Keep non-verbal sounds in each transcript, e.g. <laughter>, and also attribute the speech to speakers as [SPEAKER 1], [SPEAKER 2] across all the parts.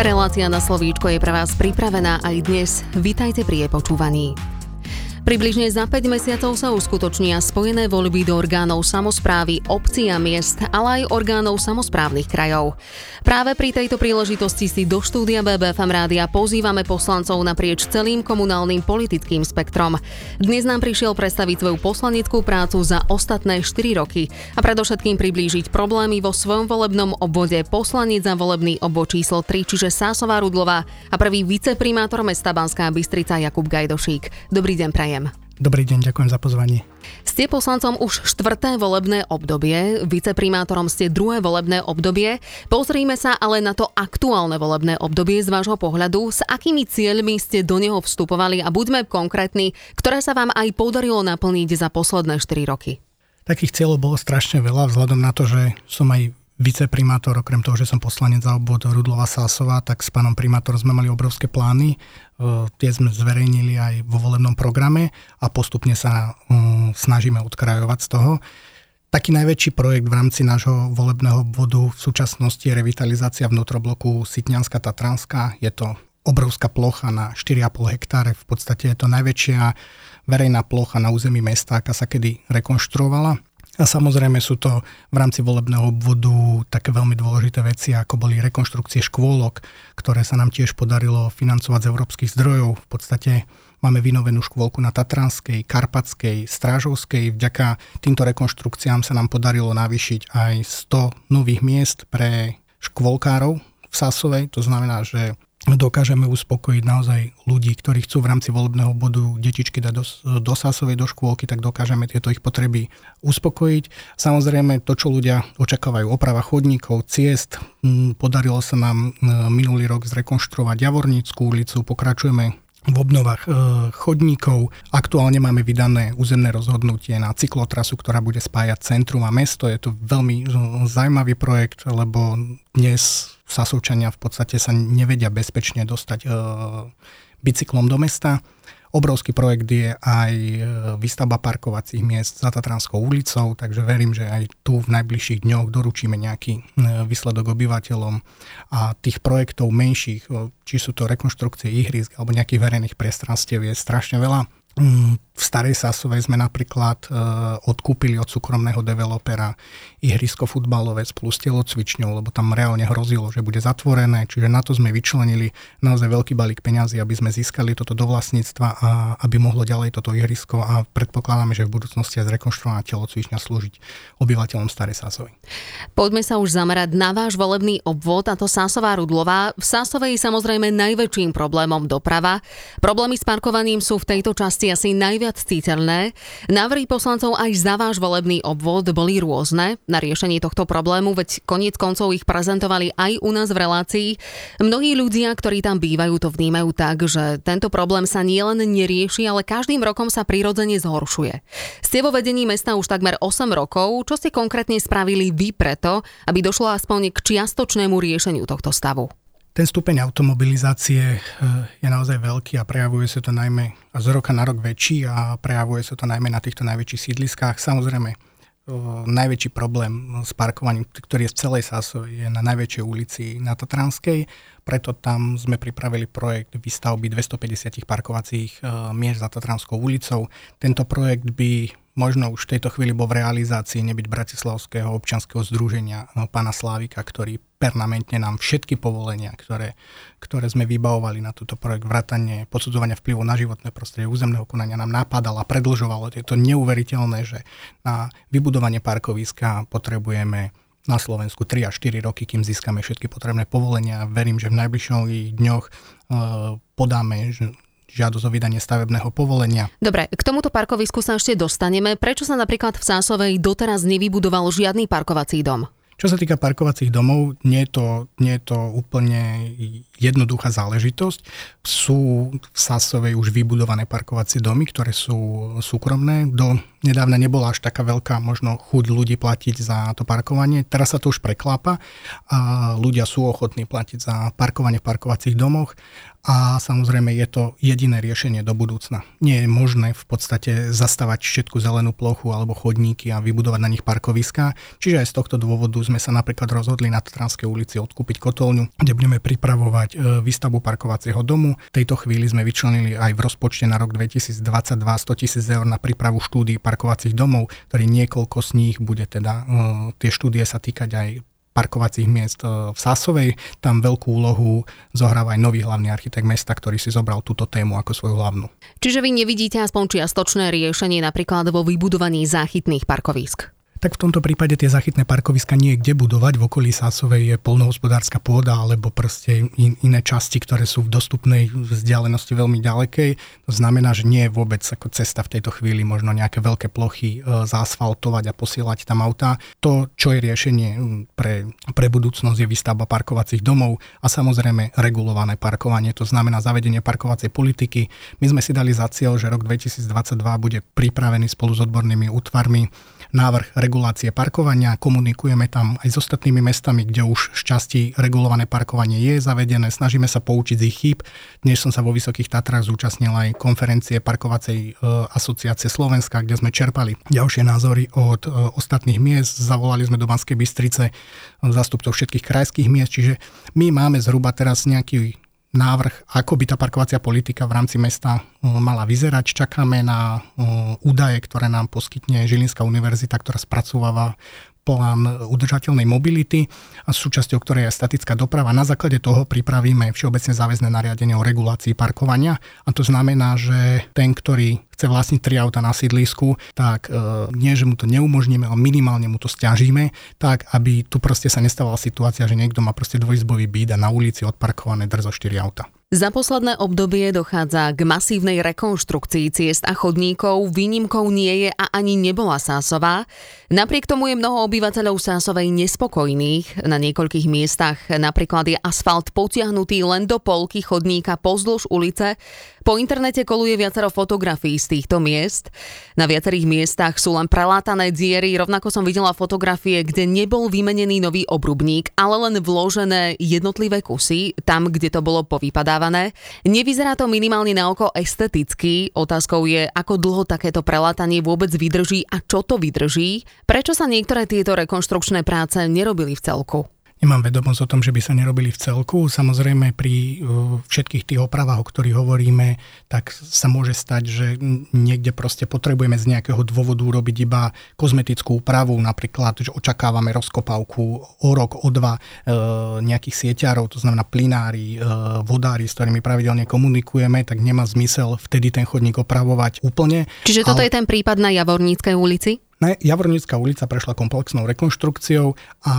[SPEAKER 1] Relácia na slovíčko je pre vás pripravená aj dnes. Vítajte pri jej počúvaní. Približne za 5 mesiacov sa uskutočnia spojené voľby do orgánov samozprávy, obcí a miest, ale aj orgánov samozprávnych krajov. Práve pri tejto príležitosti si do štúdia BBFM rádia pozývame poslancov naprieč celým komunálnym politickým spektrom. Dnes nám prišiel predstaviť svoju poslaneckú prácu za ostatné 4 roky a predovšetkým priblížiť problémy vo svojom volebnom obvode poslanec za volebný obvod číslo 3, čiže Sásová Rudlová a prvý viceprimátor mesta Banská Bystrica Jakub Gajdošík. Dobrý deň, prajem prajem.
[SPEAKER 2] Dobrý deň, ďakujem za pozvanie.
[SPEAKER 1] Ste poslancom už štvrté volebné obdobie, viceprimátorom ste druhé volebné obdobie. Pozrime sa ale na to aktuálne volebné obdobie z vášho pohľadu. S akými cieľmi ste do neho vstupovali a buďme konkrétni, ktoré sa vám aj podarilo naplniť za posledné 4 roky?
[SPEAKER 2] Takých cieľov bolo strašne veľa, vzhľadom na to, že som aj viceprimátor, okrem toho, že som poslanec za obvod Rudlova Sásova, tak s pánom primátorom sme mali obrovské plány. E, tie sme zverejnili aj vo volebnom programe a postupne sa um, snažíme odkrajovať z toho. Taký najväčší projekt v rámci nášho volebného obvodu v súčasnosti je revitalizácia vnútrobloku Sitňanská Tatranská. Je to obrovská plocha na 4,5 hektáre. V podstate je to najväčšia verejná plocha na území mesta, aká sa kedy rekonštruovala a samozrejme sú to v rámci volebného obvodu také veľmi dôležité veci, ako boli rekonštrukcie škôlok, ktoré sa nám tiež podarilo financovať z európskych zdrojov. V podstate máme vynovenú škôlku na Tatranskej, Karpatskej, Strážovskej. Vďaka týmto rekonštrukciám sa nám podarilo navýšiť aj 100 nových miest pre škôlkárov v Sasovej. To znamená, že dokážeme uspokojiť naozaj ľudí, ktorí chcú v rámci volebného bodu detičky dať do, do Sásovej, do škôlky, tak dokážeme tieto ich potreby uspokojiť. Samozrejme to, čo ľudia očakávajú, oprava chodníkov, ciest, podarilo sa nám minulý rok zrekonštruovať Javorníckú ulicu, pokračujeme v obnovách e, chodníkov. Aktuálne máme vydané územné rozhodnutie na cyklotrasu, ktorá bude spájať centrum a mesto. Je to veľmi zaujímavý projekt, lebo dnes Sasovčania v podstate sa nevedia bezpečne dostať e, bicyklom do mesta. Obrovský projekt je aj e, výstavba parkovacích miest za Tatranskou ulicou, takže verím, že aj tu v najbližších dňoch doručíme nejaký e, výsledok obyvateľom. A tých projektov menších, či sú to rekonštrukcie ihrisk alebo nejakých verejných priestranstiev je strašne veľa. V Starej Sasovej sme napríklad e, odkúpili od súkromného developera ihrisko futbalové spolu s telocvičňou, lebo tam reálne hrozilo, že bude zatvorené, čiže na to sme vyčlenili naozaj veľký balík peňazí, aby sme získali toto do vlastníctva a aby mohlo ďalej toto ihrisko a predpokladáme, že v budúcnosti aj zrekonštruovaná telocvičňa slúžiť obyvateľom Starej Sasovej.
[SPEAKER 1] Poďme sa už zamerať na váš volebný obvod, a to Sásová Rudlová. V Sásovej samozrejme najväčším problémom doprava. Problémy s parkovaním sú v tejto časti asi najviac citeľné. Návrhy poslancov aj za váš volebný obvod boli rôzne na riešenie tohto problému, veď koniec koncov ich prezentovali aj u nás v relácii. Mnohí ľudia, ktorí tam bývajú, to vnímajú tak, že tento problém sa nielen nerieši, ale každým rokom sa prirodzene zhoršuje. Ste vo vedení mesta už takmer 8 rokov. Čo ste konkrétne spravili vy preto, aby došlo aspoň k čiastočnému riešeniu tohto stavu?
[SPEAKER 2] Ten stupeň automobilizácie eh, je naozaj veľký a prejavuje sa to najmä z roka na rok väčší a prejavuje sa to najmä na týchto najväčších sídliskách. Samozrejme, najväčší problém s parkovaním, ktorý je v celej Sásovej, je na najväčšej ulici na Tatranskej, preto tam sme pripravili projekt výstavby 250 parkovacích eh, miest za Tatranskou ulicou. Tento projekt by možno už v tejto chvíli bol v realizácii nebyť Bratislavského občanského združenia no, pána Slávika, ktorý permanentne nám všetky povolenia, ktoré, ktoré sme vybavovali na túto projekt, vrátanie posudzovania vplyvu na životné prostredie, územného konania nám napadal a predlžovalo. Je to neuveriteľné, že na vybudovanie parkoviska potrebujeme na Slovensku 3 až 4 roky, kým získame všetky potrebné povolenia. Verím, že v najbližších dňoch e, podáme žiadosť o vydanie stavebného povolenia.
[SPEAKER 1] Dobre, k tomuto parkovisku sa ešte dostaneme. Prečo sa napríklad v Sásovej doteraz nevybudoval žiadny parkovací dom?
[SPEAKER 2] Čo sa týka parkovacích domov, nie je to, nie je to úplne jednoduchá záležitosť. Sú v Sasovej už vybudované parkovacie domy, ktoré sú súkromné. Do nedávna nebola až taká veľká možno chuť ľudí platiť za to parkovanie. Teraz sa to už preklápa a ľudia sú ochotní platiť za parkovanie v parkovacích domoch a samozrejme je to jediné riešenie do budúcna. Nie je možné v podstate zastavať všetku zelenú plochu alebo chodníky a vybudovať na nich parkoviská. Čiže aj z tohto dôvodu sme sa napríklad rozhodli na Tatranskej ulici odkúpiť kotolňu, kde budeme pripravovať e, výstavbu parkovacieho domu. V tejto chvíli sme vyčlenili aj v rozpočte na rok 2022 100 tisíc eur na prípravu štúdií parkovacích domov, ktorý niekoľko z nich bude teda, e, tie štúdie sa týkať aj parkovacích miest e, v Sásovej. Tam veľkú úlohu zohráva aj nový hlavný architekt mesta, ktorý si zobral túto tému ako svoju hlavnú.
[SPEAKER 1] Čiže vy nevidíte aspoň čiastočné riešenie napríklad vo vybudovaní záchytných parkovísk?
[SPEAKER 2] Tak v tomto prípade tie zachytné parkoviska nie je kde budovať. V okolí Sásovej je polnohospodárska pôda alebo proste in, iné časti, ktoré sú v dostupnej vzdialenosti veľmi ďalekej. To znamená, že nie je vôbec ako cesta v tejto chvíli možno nejaké veľké plochy e, zaasfaltovať a posielať tam autá. To, čo je riešenie pre, pre budúcnosť, je výstavba parkovacích domov a samozrejme regulované parkovanie. To znamená zavedenie parkovacej politiky. My sme si dali za cieľ, že rok 2022 bude pripravený spolu s odbornými útvarmi návrh regulácie parkovania, komunikujeme tam aj s ostatnými mestami, kde už z časti regulované parkovanie je zavedené, snažíme sa poučiť z ich chýb. Dnes som sa vo Vysokých Tatrách zúčastnil aj konferencie parkovacej e, asociácie Slovenska, kde sme čerpali ďalšie názory od e, ostatných miest. Zavolali sme do Banskej Bystrice zastupcov všetkých krajských miest, čiže my máme zhruba teraz nejaký návrh, ako by tá parkovacia politika v rámci mesta uh, mala vyzerať. Čakáme na uh, údaje, ktoré nám poskytne Žilinská univerzita, ktorá spracováva plán udržateľnej mobility a súčasťou ktorej je statická doprava. Na základe toho pripravíme všeobecne záväzné nariadenie o regulácii parkovania a to znamená, že ten, ktorý chce vlastniť tri auta na sídlisku, tak e, nie, že mu to neumožníme, ale minimálne mu to stiažíme, tak aby tu proste sa nestávala situácia, že niekto má proste dvojizbový byt a na ulici odparkované drzo 4 auta.
[SPEAKER 1] Za posledné obdobie dochádza k masívnej rekonštrukcii ciest a chodníkov, výnimkou nie je a ani nebola Sásová. Napriek tomu je mnoho obyvateľov Sásovej nespokojných. Na niekoľkých miestach napríklad je asfalt potiahnutý len do polky chodníka pozdĺž ulice. Po internete koluje viacero fotografií z týchto miest. Na viacerých miestach sú len prelátané diery, rovnako som videla fotografie, kde nebol vymenený nový obrubník, ale len vložené jednotlivé kusy, tam, kde to bolo povypadávané predávané. Nevyzerá to minimálne na oko esteticky. Otázkou je, ako dlho takéto prelátanie vôbec vydrží a čo to vydrží. Prečo sa niektoré tieto rekonštrukčné práce nerobili v celku?
[SPEAKER 2] Nemám vedomosť o tom, že by sa nerobili v celku. Samozrejme pri uh, všetkých tých opravách, o ktorých hovoríme, tak sa môže stať, že niekde proste potrebujeme z nejakého dôvodu urobiť iba kozmetickú úpravu, napríklad, že očakávame rozkopávku o rok, o dva uh, nejakých sieťarov, to znamená plinári, uh, vodári, s ktorými pravidelne komunikujeme, tak nemá zmysel vtedy ten chodník opravovať úplne.
[SPEAKER 1] Čiže toto ale... je ten prípad na Javorníckej ulici?
[SPEAKER 2] Javornická ulica prešla komplexnou rekonštrukciou a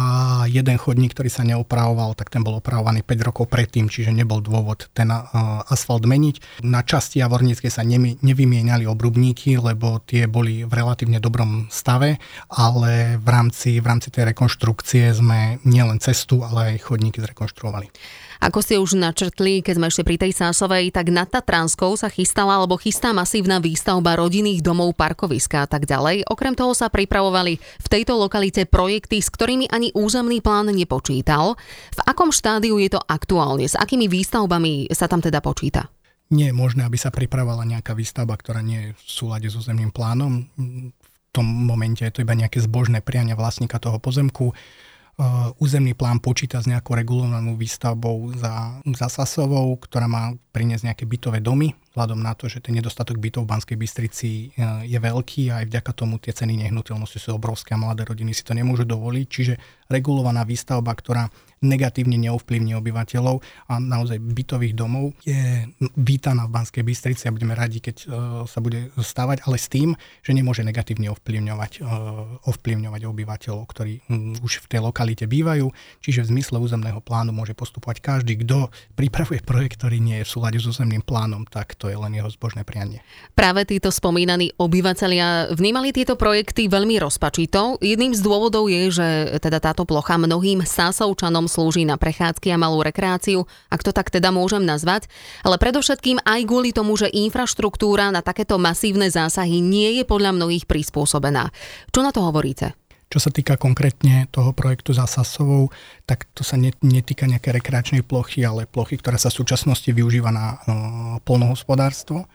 [SPEAKER 2] jeden chodník, ktorý sa neopravoval, tak ten bol opravovaný 5 rokov predtým, čiže nebol dôvod ten asfalt meniť. Na časti Javornickej sa nevymieniali obrubníky, lebo tie boli v relatívne dobrom stave, ale v rámci, v rámci tej rekonštrukcie sme nielen cestu, ale aj chodníky zrekonštruovali.
[SPEAKER 1] Ako ste už načrtli, keď sme ešte pri tej Sásovej, tak nad Tatranskou sa chystala alebo chystá masívna výstavba rodinných domov, parkoviska a tak ďalej. Okrem toho sa pripravovali v tejto lokalite projekty, s ktorými ani územný plán nepočítal. V akom štádiu je to aktuálne? S akými výstavbami sa tam teda počíta?
[SPEAKER 2] Nie je možné, aby sa pripravovala nejaká výstavba, ktorá nie je v súlade so zemným plánom. V tom momente je to iba nejaké zbožné priania vlastníka toho pozemku územný plán počíta s nejakou regulovanou výstavbou za, za Sasovou, ktorá má priniesť nejaké bytové domy, vzhľadom na to, že ten nedostatok bytov v Banskej Bystrici e, je veľký a aj vďaka tomu tie ceny nehnuteľnosti sú obrovské a mladé rodiny si to nemôžu dovoliť. Čiže regulovaná výstavba, ktorá negatívne neovplyvní obyvateľov a naozaj bytových domov je vítaná v Banskej Bystrici a budeme radi, keď uh, sa bude stávať, ale s tým, že nemôže negatívne ovplyvňovať, uh, ovplyvňovať obyvateľov, ktorí už v tej lokalite bývajú. Čiže v zmysle územného plánu môže postupovať každý, kto pripravuje projekt, ktorý nie je v súlade s územným plánom, tak to je len jeho zbožné prianie.
[SPEAKER 1] Práve títo spomínaní obyvateľia vnímali tieto projekty veľmi rozpačito. Jedným z dôvodov je, že teda táto plocha mnohým sásovčanom slúži na prechádzky a malú rekreáciu, ak to tak teda môžem nazvať, ale predovšetkým aj kvôli tomu, že infraštruktúra na takéto masívne zásahy nie je podľa mnohých prispôsobená. Čo na to hovoríte?
[SPEAKER 2] Čo sa týka konkrétne toho projektu za Sasovou, tak to sa netýka nejaké rekreačnej plochy, ale plochy, ktorá sa v súčasnosti využíva na uh, polnohospodárstvo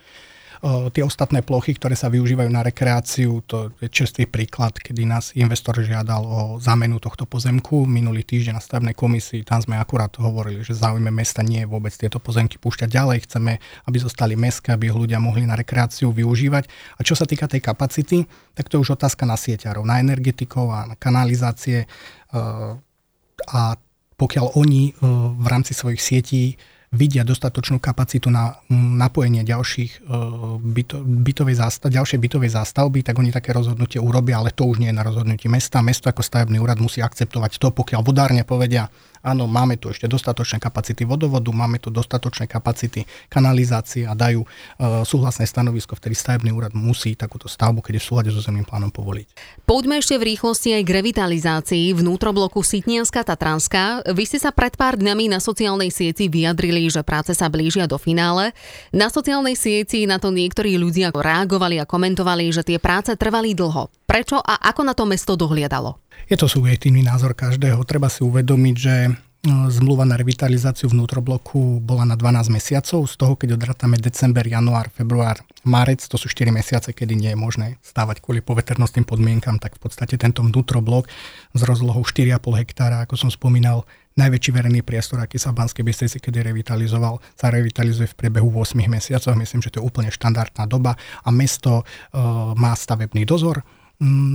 [SPEAKER 2] tie ostatné plochy, ktoré sa využívajú na rekreáciu, to je čerstvý príklad, kedy nás investor žiadal o zámenu tohto pozemku. Minulý týždeň na stavebnej komisii, tam sme akurát hovorili, že záujme mesta nie je vôbec tieto pozemky púšťať ďalej. Chceme, aby zostali mestské, aby ich ľudia mohli na rekreáciu využívať. A čo sa týka tej kapacity, tak to je už otázka na sieťarov, na energetikov a na kanalizácie. A pokiaľ oni v rámci svojich sietí vidia dostatočnú kapacitu na napojenie ďalších e, byto, bytovej zástav, ďalšej bytovej zástavby, tak oni také rozhodnutie urobia, ale to už nie je na rozhodnutí mesta. Mesto ako stavebný úrad musí akceptovať to, pokiaľ vodárne povedia, áno, máme tu ešte dostatočné kapacity vodovodu, máme tu dostatočné kapacity kanalizácie a dajú uh, súhlasné stanovisko, vtedy stavebný úrad musí takúto stavbu, keď je v súlade so zemným plánom povoliť.
[SPEAKER 1] Poďme ešte v rýchlosti aj k revitalizácii vnútrobloku Sitnianská Tatranská. Vy ste sa pred pár dňami na sociálnej sieti vyjadrili, že práce sa blížia do finále. Na sociálnej sieti na to niektorí ľudia reagovali a komentovali, že tie práce trvali dlho. Prečo a ako na to mesto dohliadalo?
[SPEAKER 2] Je to subjektívny názor každého. Treba si uvedomiť, že no, zmluva na revitalizáciu vnútrobloku bola na 12 mesiacov, z toho keď odratáme december, január, február, marec, to sú 4 mesiace, kedy nie je možné stávať kvôli poveternostným podmienkam, tak v podstate tento vnútroblok s rozlohou 4,5 hektára, ako som spomínal, najväčší verejný priestor, aký sa v Banskej Bystrici kedy revitalizoval, sa revitalizuje v priebehu 8 mesiacov. Myslím, že to je úplne štandardná doba a mesto e, má stavebný dozor,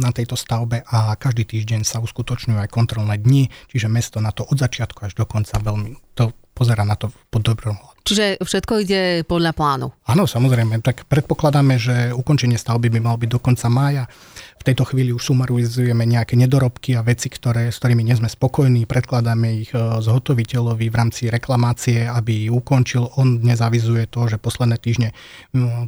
[SPEAKER 2] na tejto stavbe a každý týždeň sa uskutočňujú aj kontrolné dni, čiže mesto na to od začiatku až do konca veľmi to pozera na to pod dobrom
[SPEAKER 1] Čiže všetko ide podľa plánu?
[SPEAKER 2] Áno, samozrejme. Tak predpokladáme, že ukončenie stavby by mal byť do konca mája. V tejto chvíli už sumarizujeme nejaké nedorobky a veci, ktoré, s ktorými nie sme spokojní. Predkladáme ich e, zhotoviteľovi v rámci reklamácie, aby ukončil. On dnes avizuje to, že posledné týždne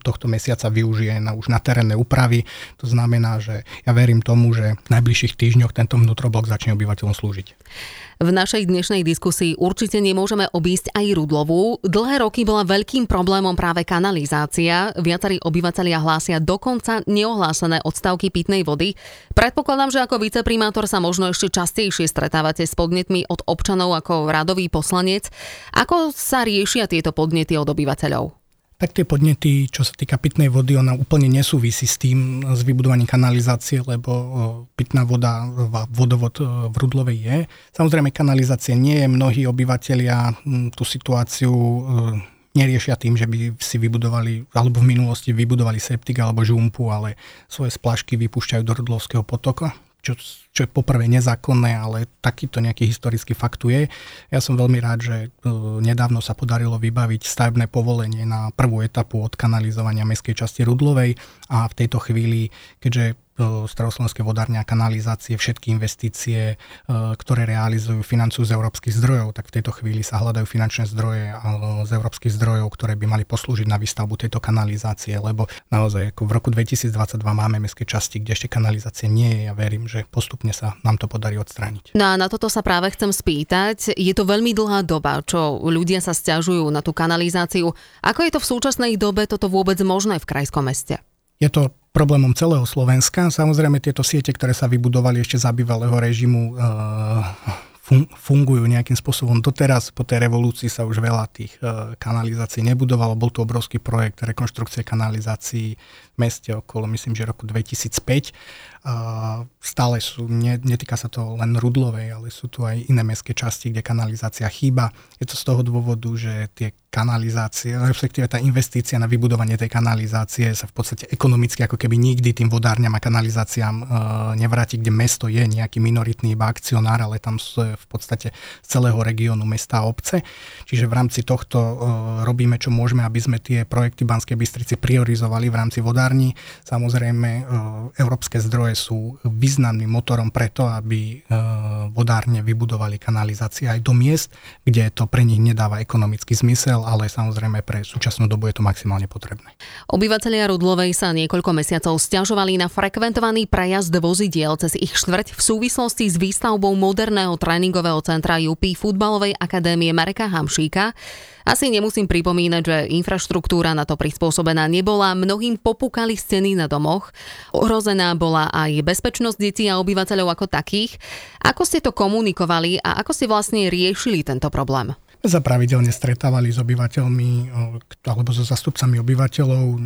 [SPEAKER 2] tohto mesiaca využije na, už na terénne úpravy. To znamená, že ja verím tomu, že v najbližších týždňoch tento vnútroblok začne obyvateľom slúžiť.
[SPEAKER 1] V našej dnešnej diskusii určite nemôžeme obísť aj Rudlovú. Dlhé roky bola veľkým problémom práve kanalizácia. Viacerí obyvateľia hlásia dokonca neohlásené odstavky pitnej vody. Predpokladám, že ako viceprimátor sa možno ešte častejšie stretávate s podnetmi od občanov ako radový poslanec. Ako sa riešia tieto podnety od obyvateľov?
[SPEAKER 2] Tak tie podnety, čo sa týka pitnej vody, ona úplne nesúvisí s tým, s vybudovaním kanalizácie, lebo pitná voda, vodovod v Rudlovej je. Samozrejme, kanalizácie nie je. Mnohí obyvateľia tú situáciu neriešia tým, že by si vybudovali, alebo v minulosti vybudovali septik alebo žumpu, ale svoje splašky vypúšťajú do Rudlovského potoka, čo, čo je poprvé nezákonné, ale takýto nejaký historický fakt je. Ja som veľmi rád, že e, nedávno sa podarilo vybaviť stavebné povolenie na prvú etapu od kanalizovania mestskej časti Rudlovej a v tejto chvíli, keďže staroslovenské vodárne a kanalizácie, všetky investície, e, ktoré realizujú, financujú z európskych zdrojov, tak v tejto chvíli sa hľadajú finančné zdroje z európskych zdrojov, ktoré by mali poslúžiť na výstavbu tejto kanalizácie, lebo naozaj ako v roku 2022 máme mestské časti, kde ešte kanalizácie nie je. Ja verím, že postupne sa nám to podarí odstrániť.
[SPEAKER 1] No a na toto sa práve chcem spýtať. Je to veľmi dlhá doba, čo ľudia sa stiažujú na tú kanalizáciu. Ako je to v súčasnej dobe toto vôbec možné v krajskom meste?
[SPEAKER 2] Je to problémom celého Slovenska. Samozrejme tieto siete, ktoré sa vybudovali ešte za bývalého režimu, eh, fungujú nejakým spôsobom. Doteraz po tej revolúcii sa už veľa tých eh, kanalizácií nebudovalo. Bol to obrovský projekt rekonštrukcie kanalizácií v meste okolo, myslím, že roku 2005 stále sú, netýka sa to len Rudlovej, ale sú tu aj iné mestské časti, kde kanalizácia chýba. Je to z toho dôvodu, že tie kanalizácie, respektíve tá investícia na vybudovanie tej kanalizácie sa v podstate ekonomicky ako keby nikdy tým vodárňam a kanalizáciám e, nevráti, kde mesto je nejaký minoritný iba akcionár, ale tam sú v podstate z celého regiónu mesta a obce. Čiže v rámci tohto e, robíme, čo môžeme, aby sme tie projekty Banskej Bystrici priorizovali v rámci vodární. Samozrejme, e, európske zdroje sú významným motorom preto, aby e, vodárne vybudovali kanalizácie aj do miest, kde to pre nich nedáva ekonomický zmysel, ale samozrejme pre súčasnú dobu je to maximálne potrebné.
[SPEAKER 1] Obyvatelia Rudlovej sa niekoľko mesiacov stiažovali na frekventovaný prejazd vozidiel cez ich štvrť v súvislosti s výstavbou moderného tréningového centra UP futbalovej akadémie Mareka Hamšíka. Asi nemusím pripomínať, že infraštruktúra na to prispôsobená nebola. Mnohým popukla vyfúkali steny na domoch. Ohrozená bola aj bezpečnosť detí a obyvateľov ako takých. Ako ste to komunikovali a ako ste vlastne riešili tento problém?
[SPEAKER 2] Sa pravidelne stretávali s obyvateľmi alebo so zastupcami obyvateľov,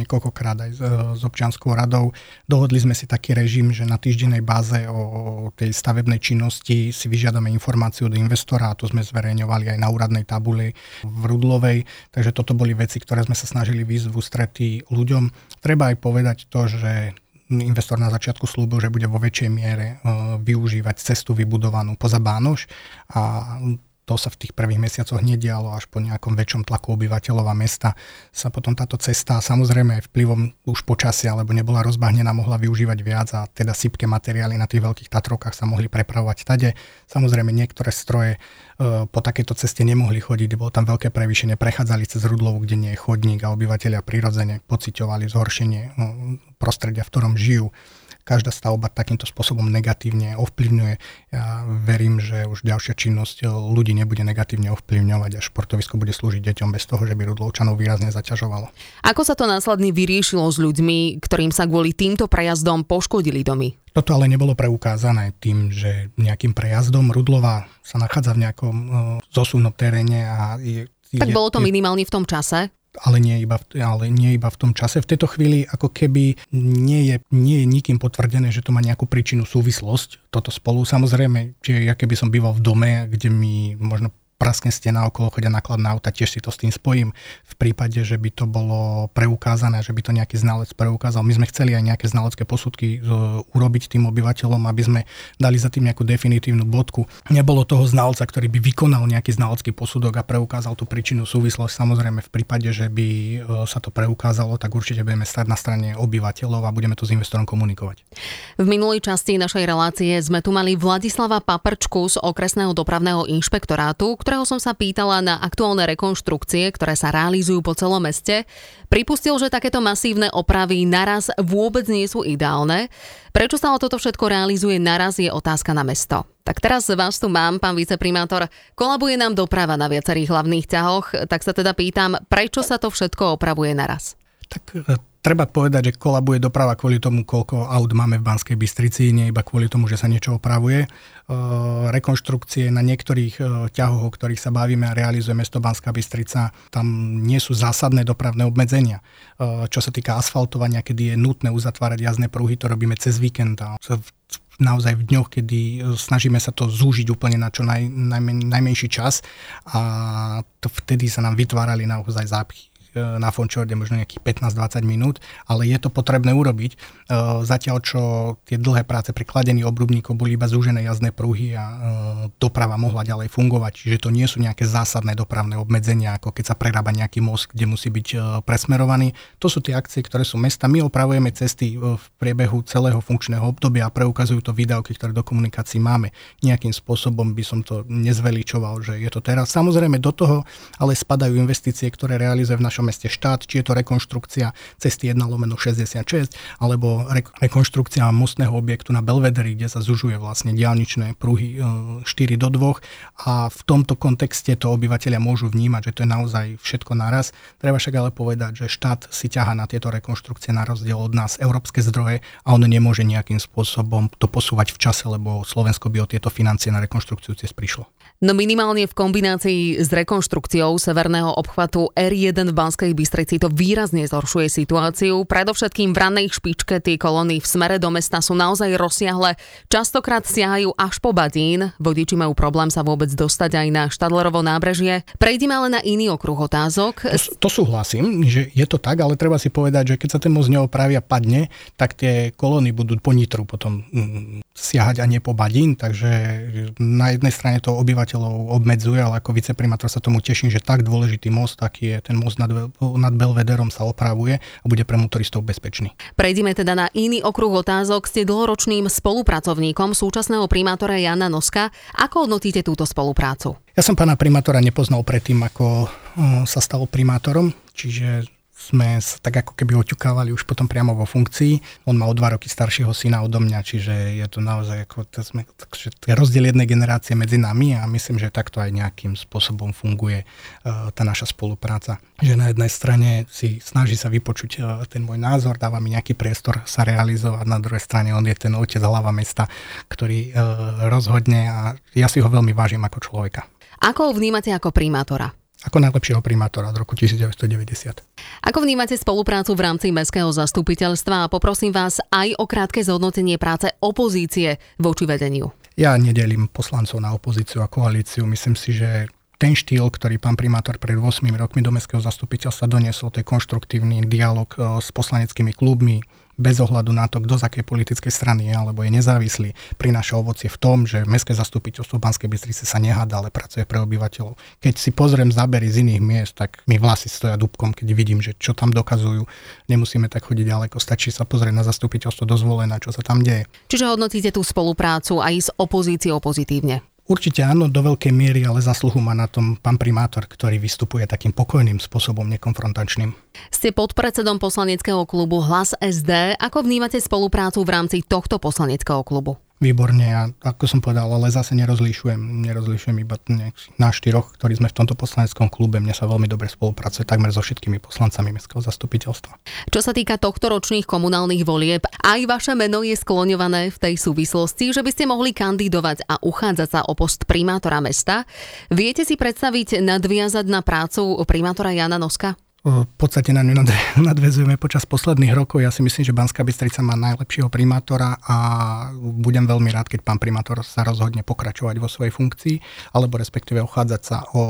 [SPEAKER 2] niekoľkokrát aj s občianskou radou. Dohodli sme si taký režim, že na týždennej báze o tej stavebnej činnosti si vyžiadame informáciu do investora a to sme zverejňovali aj na úradnej tabuli v Rudlovej. Takže toto boli veci, ktoré sme sa snažili výsť v ľuďom. Treba aj povedať to, že investor na začiatku slúbil, že bude vo väčšej miere využívať cestu vybudovanú poza Bánoš a to sa v tých prvých mesiacoch nedialo, až po nejakom väčšom tlaku obyvateľov a mesta sa potom táto cesta, samozrejme vplyvom už počasia, alebo nebola rozbahnená, mohla využívať viac a teda sypké materiály na tých veľkých Tatrokách sa mohli prepravovať tade. Samozrejme niektoré stroje e, po takejto ceste nemohli chodiť, bolo tam veľké prevýšenie, prechádzali cez Rudlovu, kde nie je chodník a obyvateľia prirodzene pociťovali zhoršenie e, prostredia, v ktorom žijú každá stavba takýmto spôsobom negatívne ovplyvňuje. Ja verím, že už ďalšia činnosť ľudí nebude negatívne ovplyvňovať a športovisko bude slúžiť deťom bez toho, že by Rudlovčanov výrazne zaťažovalo.
[SPEAKER 1] Ako sa to následne vyriešilo s ľuďmi, ktorým sa kvôli týmto prejazdom poškodili domy?
[SPEAKER 2] Toto ale nebolo preukázané tým, že nejakým prejazdom Rudlova sa nachádza v nejakom uh, zosuvnom teréne a je,
[SPEAKER 1] tak bolo to minimálne v tom čase?
[SPEAKER 2] Ale nie, iba v, ale nie iba v tom čase. V tejto chvíli ako keby nie je, nie je nikým potvrdené, že to má nejakú príčinu súvislosť toto spolu. Samozrejme, čiže ja keby som býval v dome, kde mi možno praskne stena okolo, chodia nakladné auta, tiež si to s tým spojím. V prípade, že by to bolo preukázané, že by to nejaký znalec preukázal. My sme chceli aj nejaké znalecké posudky e, urobiť tým obyvateľom, aby sme dali za tým nejakú definitívnu bodku. Nebolo toho znalca, ktorý by vykonal nejaký znalecký posudok a preukázal tú príčinu súvislosť. Samozrejme, v prípade, že by e, sa to preukázalo, tak určite budeme stať na strane obyvateľov a budeme to s investorom komunikovať.
[SPEAKER 1] V minulej časti našej relácie sme tu mali Vladislava Paprčku z okresného dopravného inšpektorátu, ktorého som sa pýtala na aktuálne rekonštrukcie, ktoré sa realizujú po celom meste, pripustil, že takéto masívne opravy naraz vôbec nie sú ideálne. Prečo sa toto všetko realizuje naraz je otázka na mesto. Tak teraz vás tu mám, pán viceprimátor. Kolabuje nám doprava na viacerých hlavných ťahoch, tak sa teda pýtam, prečo sa to všetko opravuje naraz?
[SPEAKER 2] Tak e, treba povedať, že kolabuje doprava kvôli tomu, koľko aut máme v Banskej Bystrici, nie iba kvôli tomu, že sa niečo opravuje. E, rekonštrukcie na niektorých e, ťahoch, o ktorých sa bavíme a realizuje mesto Banská Bystrica, tam nie sú zásadné dopravné obmedzenia. Čo sa týka asfaltovania, kedy je nutné uzatvárať jazdné pruhy, to robíme cez víkend a naozaj v dňoch, kedy snažíme sa to zúžiť úplne na čo naj, najmen, najmenší čas a to vtedy sa nám vytvárali naozaj zápchy na Fončorde možno nejakých 15-20 minút, ale je to potrebné urobiť. E, zatiaľ, čo tie dlhé práce pri kladení obrubníkov boli iba zúžené jazdné pruhy a e, doprava mohla ďalej fungovať, čiže to nie sú nejaké zásadné dopravné obmedzenia, ako keď sa prerába nejaký most, kde musí byť e, presmerovaný. To sú tie akcie, ktoré sú mesta. My opravujeme cesty v priebehu celého funkčného obdobia a preukazujú to výdavky, ktoré do komunikácií máme. Nejakým spôsobom by som to nezveličoval, že je to teraz. Samozrejme do toho ale spadajú investície, ktoré realizuje v našom našom meste štát, či je to rekonštrukcia cesty 1 lomeno 66, alebo re- rekonštrukcia mostného objektu na Belvederi, kde sa zužuje vlastne diálničné pruhy 4 e, do 2 a v tomto kontexte to obyvateľia môžu vnímať, že to je naozaj všetko naraz. Treba však ale povedať, že štát si ťaha na tieto rekonštrukcie na rozdiel od nás európske zdroje a on nemôže nejakým spôsobom to posúvať v čase, lebo Slovensko by o tieto financie na rekonštrukciu cez prišlo.
[SPEAKER 1] No minimálne v kombinácii s rekonštrukciou severného obchvatu R1 v Banskej Bystrici to výrazne zhoršuje situáciu. Predovšetkým v ranej špičke tie kolóny v smere do mesta sú naozaj rozsiahle. Častokrát siahajú až po Badín. Vodiči majú problém sa vôbec dostať aj na Štadlerovo nábrežie. Prejdeme ale na iný okruh otázok.
[SPEAKER 2] To, to súhlasím, že je to tak, ale treba si povedať, že keď sa ten most neopravia padne, tak tie kolóny budú po Nitru potom mm, siahať a nie po Badín, takže na jednej strane to obyvateľ obyvateľov obmedzuje, ale ako viceprimátor sa tomu teším, že tak dôležitý most, aký je ten most nad, nad Belvederom sa opravuje a bude pre motoristov bezpečný.
[SPEAKER 1] Prejdime teda na iný okruh otázok. Ste dlhoročným spolupracovníkom súčasného primátora Jana Noska. Ako hodnotíte túto spoluprácu?
[SPEAKER 2] Ja som pána primátora nepoznal predtým, ako sa stal primátorom, čiže sme tak ako keby oťukávali už potom priamo vo funkcii. On má o dva roky staršieho syna odo mňa, čiže je to naozaj ako, to sme, takže to je rozdiel jednej generácie medzi nami a myslím, že takto aj nejakým spôsobom funguje uh, tá naša spolupráca. Že na jednej strane si snaží sa vypočuť uh, ten môj názor, dáva mi nejaký priestor sa realizovať, na druhej strane on je ten otec hlava mesta, ktorý uh, rozhodne a ja si ho veľmi vážim ako človeka.
[SPEAKER 1] Ako ho vnímate ako primátora?
[SPEAKER 2] Ako najlepšieho primátora od roku 1990.
[SPEAKER 1] Ako vnímate spoluprácu v rámci Mestského zastupiteľstva a poprosím vás aj o krátke zhodnotenie práce opozície voči vedeniu.
[SPEAKER 2] Ja nedelím poslancov na opozíciu a koalíciu. Myslím si, že ten štýl, ktorý pán primátor pred 8 rokmi do Mestského zastupiteľstva doniesol, to je konštruktívny dialog eh, s poslaneckými klubmi, bez ohľadu na to, kto z akej politickej strany je alebo je nezávislý, prináša ovocie v tom, že Mestské zastupiteľstvo Banskej Bystrice sa nehada, ale pracuje pre obyvateľov. Keď si pozriem zábery z iných miest, tak mi vlasy stoja dubkom, keď vidím, že čo tam dokazujú. Nemusíme tak chodiť ďaleko, stačí sa pozrieť na zastupiteľstvo dozvolené, čo sa tam deje.
[SPEAKER 1] Čiže hodnotíte tú spoluprácu aj s opozíciou pozitívne?
[SPEAKER 2] Určite áno, do veľkej miery, ale zasluhu má na tom pán primátor, ktorý vystupuje takým pokojným spôsobom, nekonfrontačným.
[SPEAKER 1] Ste podpredsedom poslaneckého klubu Hlas SD. Ako vnímate spoluprácu v rámci tohto poslaneckého klubu?
[SPEAKER 2] Výborne a ako som povedal, ale zase nerozlišujem, nerozlišujem iba na štyroch, ktorí sme v tomto poslaneckom klube. Mne sa veľmi dobre spolupracuje takmer so všetkými poslancami mestského zastupiteľstva.
[SPEAKER 1] Čo sa týka tohto ročných komunálnych volieb, aj vaše meno je skloňované v tej súvislosti, že by ste mohli kandidovať a uchádzať sa o post primátora mesta. Viete si predstaviť nadviazať na prácu primátora Jana Noska?
[SPEAKER 2] V podstate na ňu <laughs> nadvezujeme počas posledných rokov. Ja si myslím, že Banská Bystrica má najlepšieho primátora a budem veľmi rád, keď pán primátor sa rozhodne pokračovať vo svojej funkcii, alebo respektíve ochádzať sa o,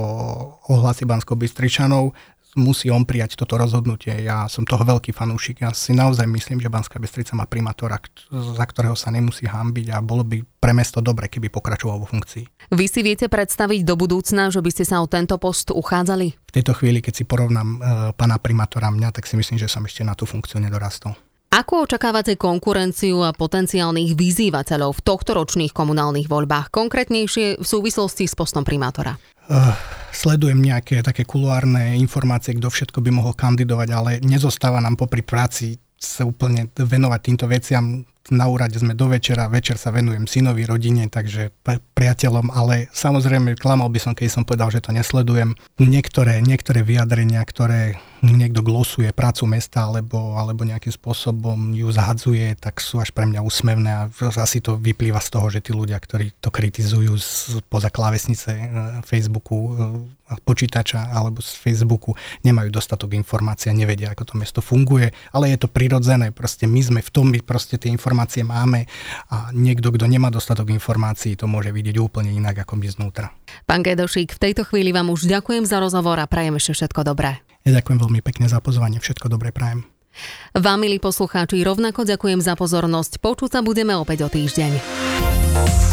[SPEAKER 2] o hlasy Bansko Bystričanov musí on prijať toto rozhodnutie. Ja som toho veľký fanúšik. Ja si naozaj myslím, že Banská Bystrica má primátora, za ktorého sa nemusí hambiť a bolo by pre mesto dobre, keby pokračoval vo funkcii.
[SPEAKER 1] Vy si viete predstaviť do budúcna, že by ste sa o tento post uchádzali?
[SPEAKER 2] V tejto chvíli, keď si porovnám e, pána primátora mňa, tak si myslím, že som ešte na tú funkciu nedorastol.
[SPEAKER 1] Ako očakávate konkurenciu a potenciálnych vyzývateľov v tohto ročných komunálnych voľbách, konkrétnejšie v súvislosti s postom primátora? Uh,
[SPEAKER 2] sledujem nejaké také kuluárne informácie, kto všetko by mohol kandidovať, ale nezostáva nám popri práci sa úplne venovať týmto veciam na úrade sme do večera, večer sa venujem synovi, rodine, takže priateľom, ale samozrejme klamal by som, keď som povedal, že to nesledujem. Niektoré, niektoré vyjadrenia, ktoré niekto glosuje prácu mesta alebo, alebo nejakým spôsobom ju zahadzuje, tak sú až pre mňa úsmevné a asi to vyplýva z toho, že tí ľudia, ktorí to kritizujú z, poza klávesnice e, Facebooku, e, počítača alebo z Facebooku, nemajú dostatok informácií a nevedia, ako to mesto funguje, ale je to prirodzené, proste my sme v tom, my proste tie informácie máme a niekto, kto nemá dostatok informácií, to môže vidieť úplne inak ako my znútra.
[SPEAKER 1] Pán Gedošík, v tejto chvíli vám už ďakujem za rozhovor a prajem ešte všetko dobré.
[SPEAKER 2] Ja ďakujem veľmi pekne za pozvanie, všetko dobré prajem.
[SPEAKER 1] Vám, milí poslucháči, rovnako ďakujem za pozornosť. Počuť sa budeme opäť o týždeň.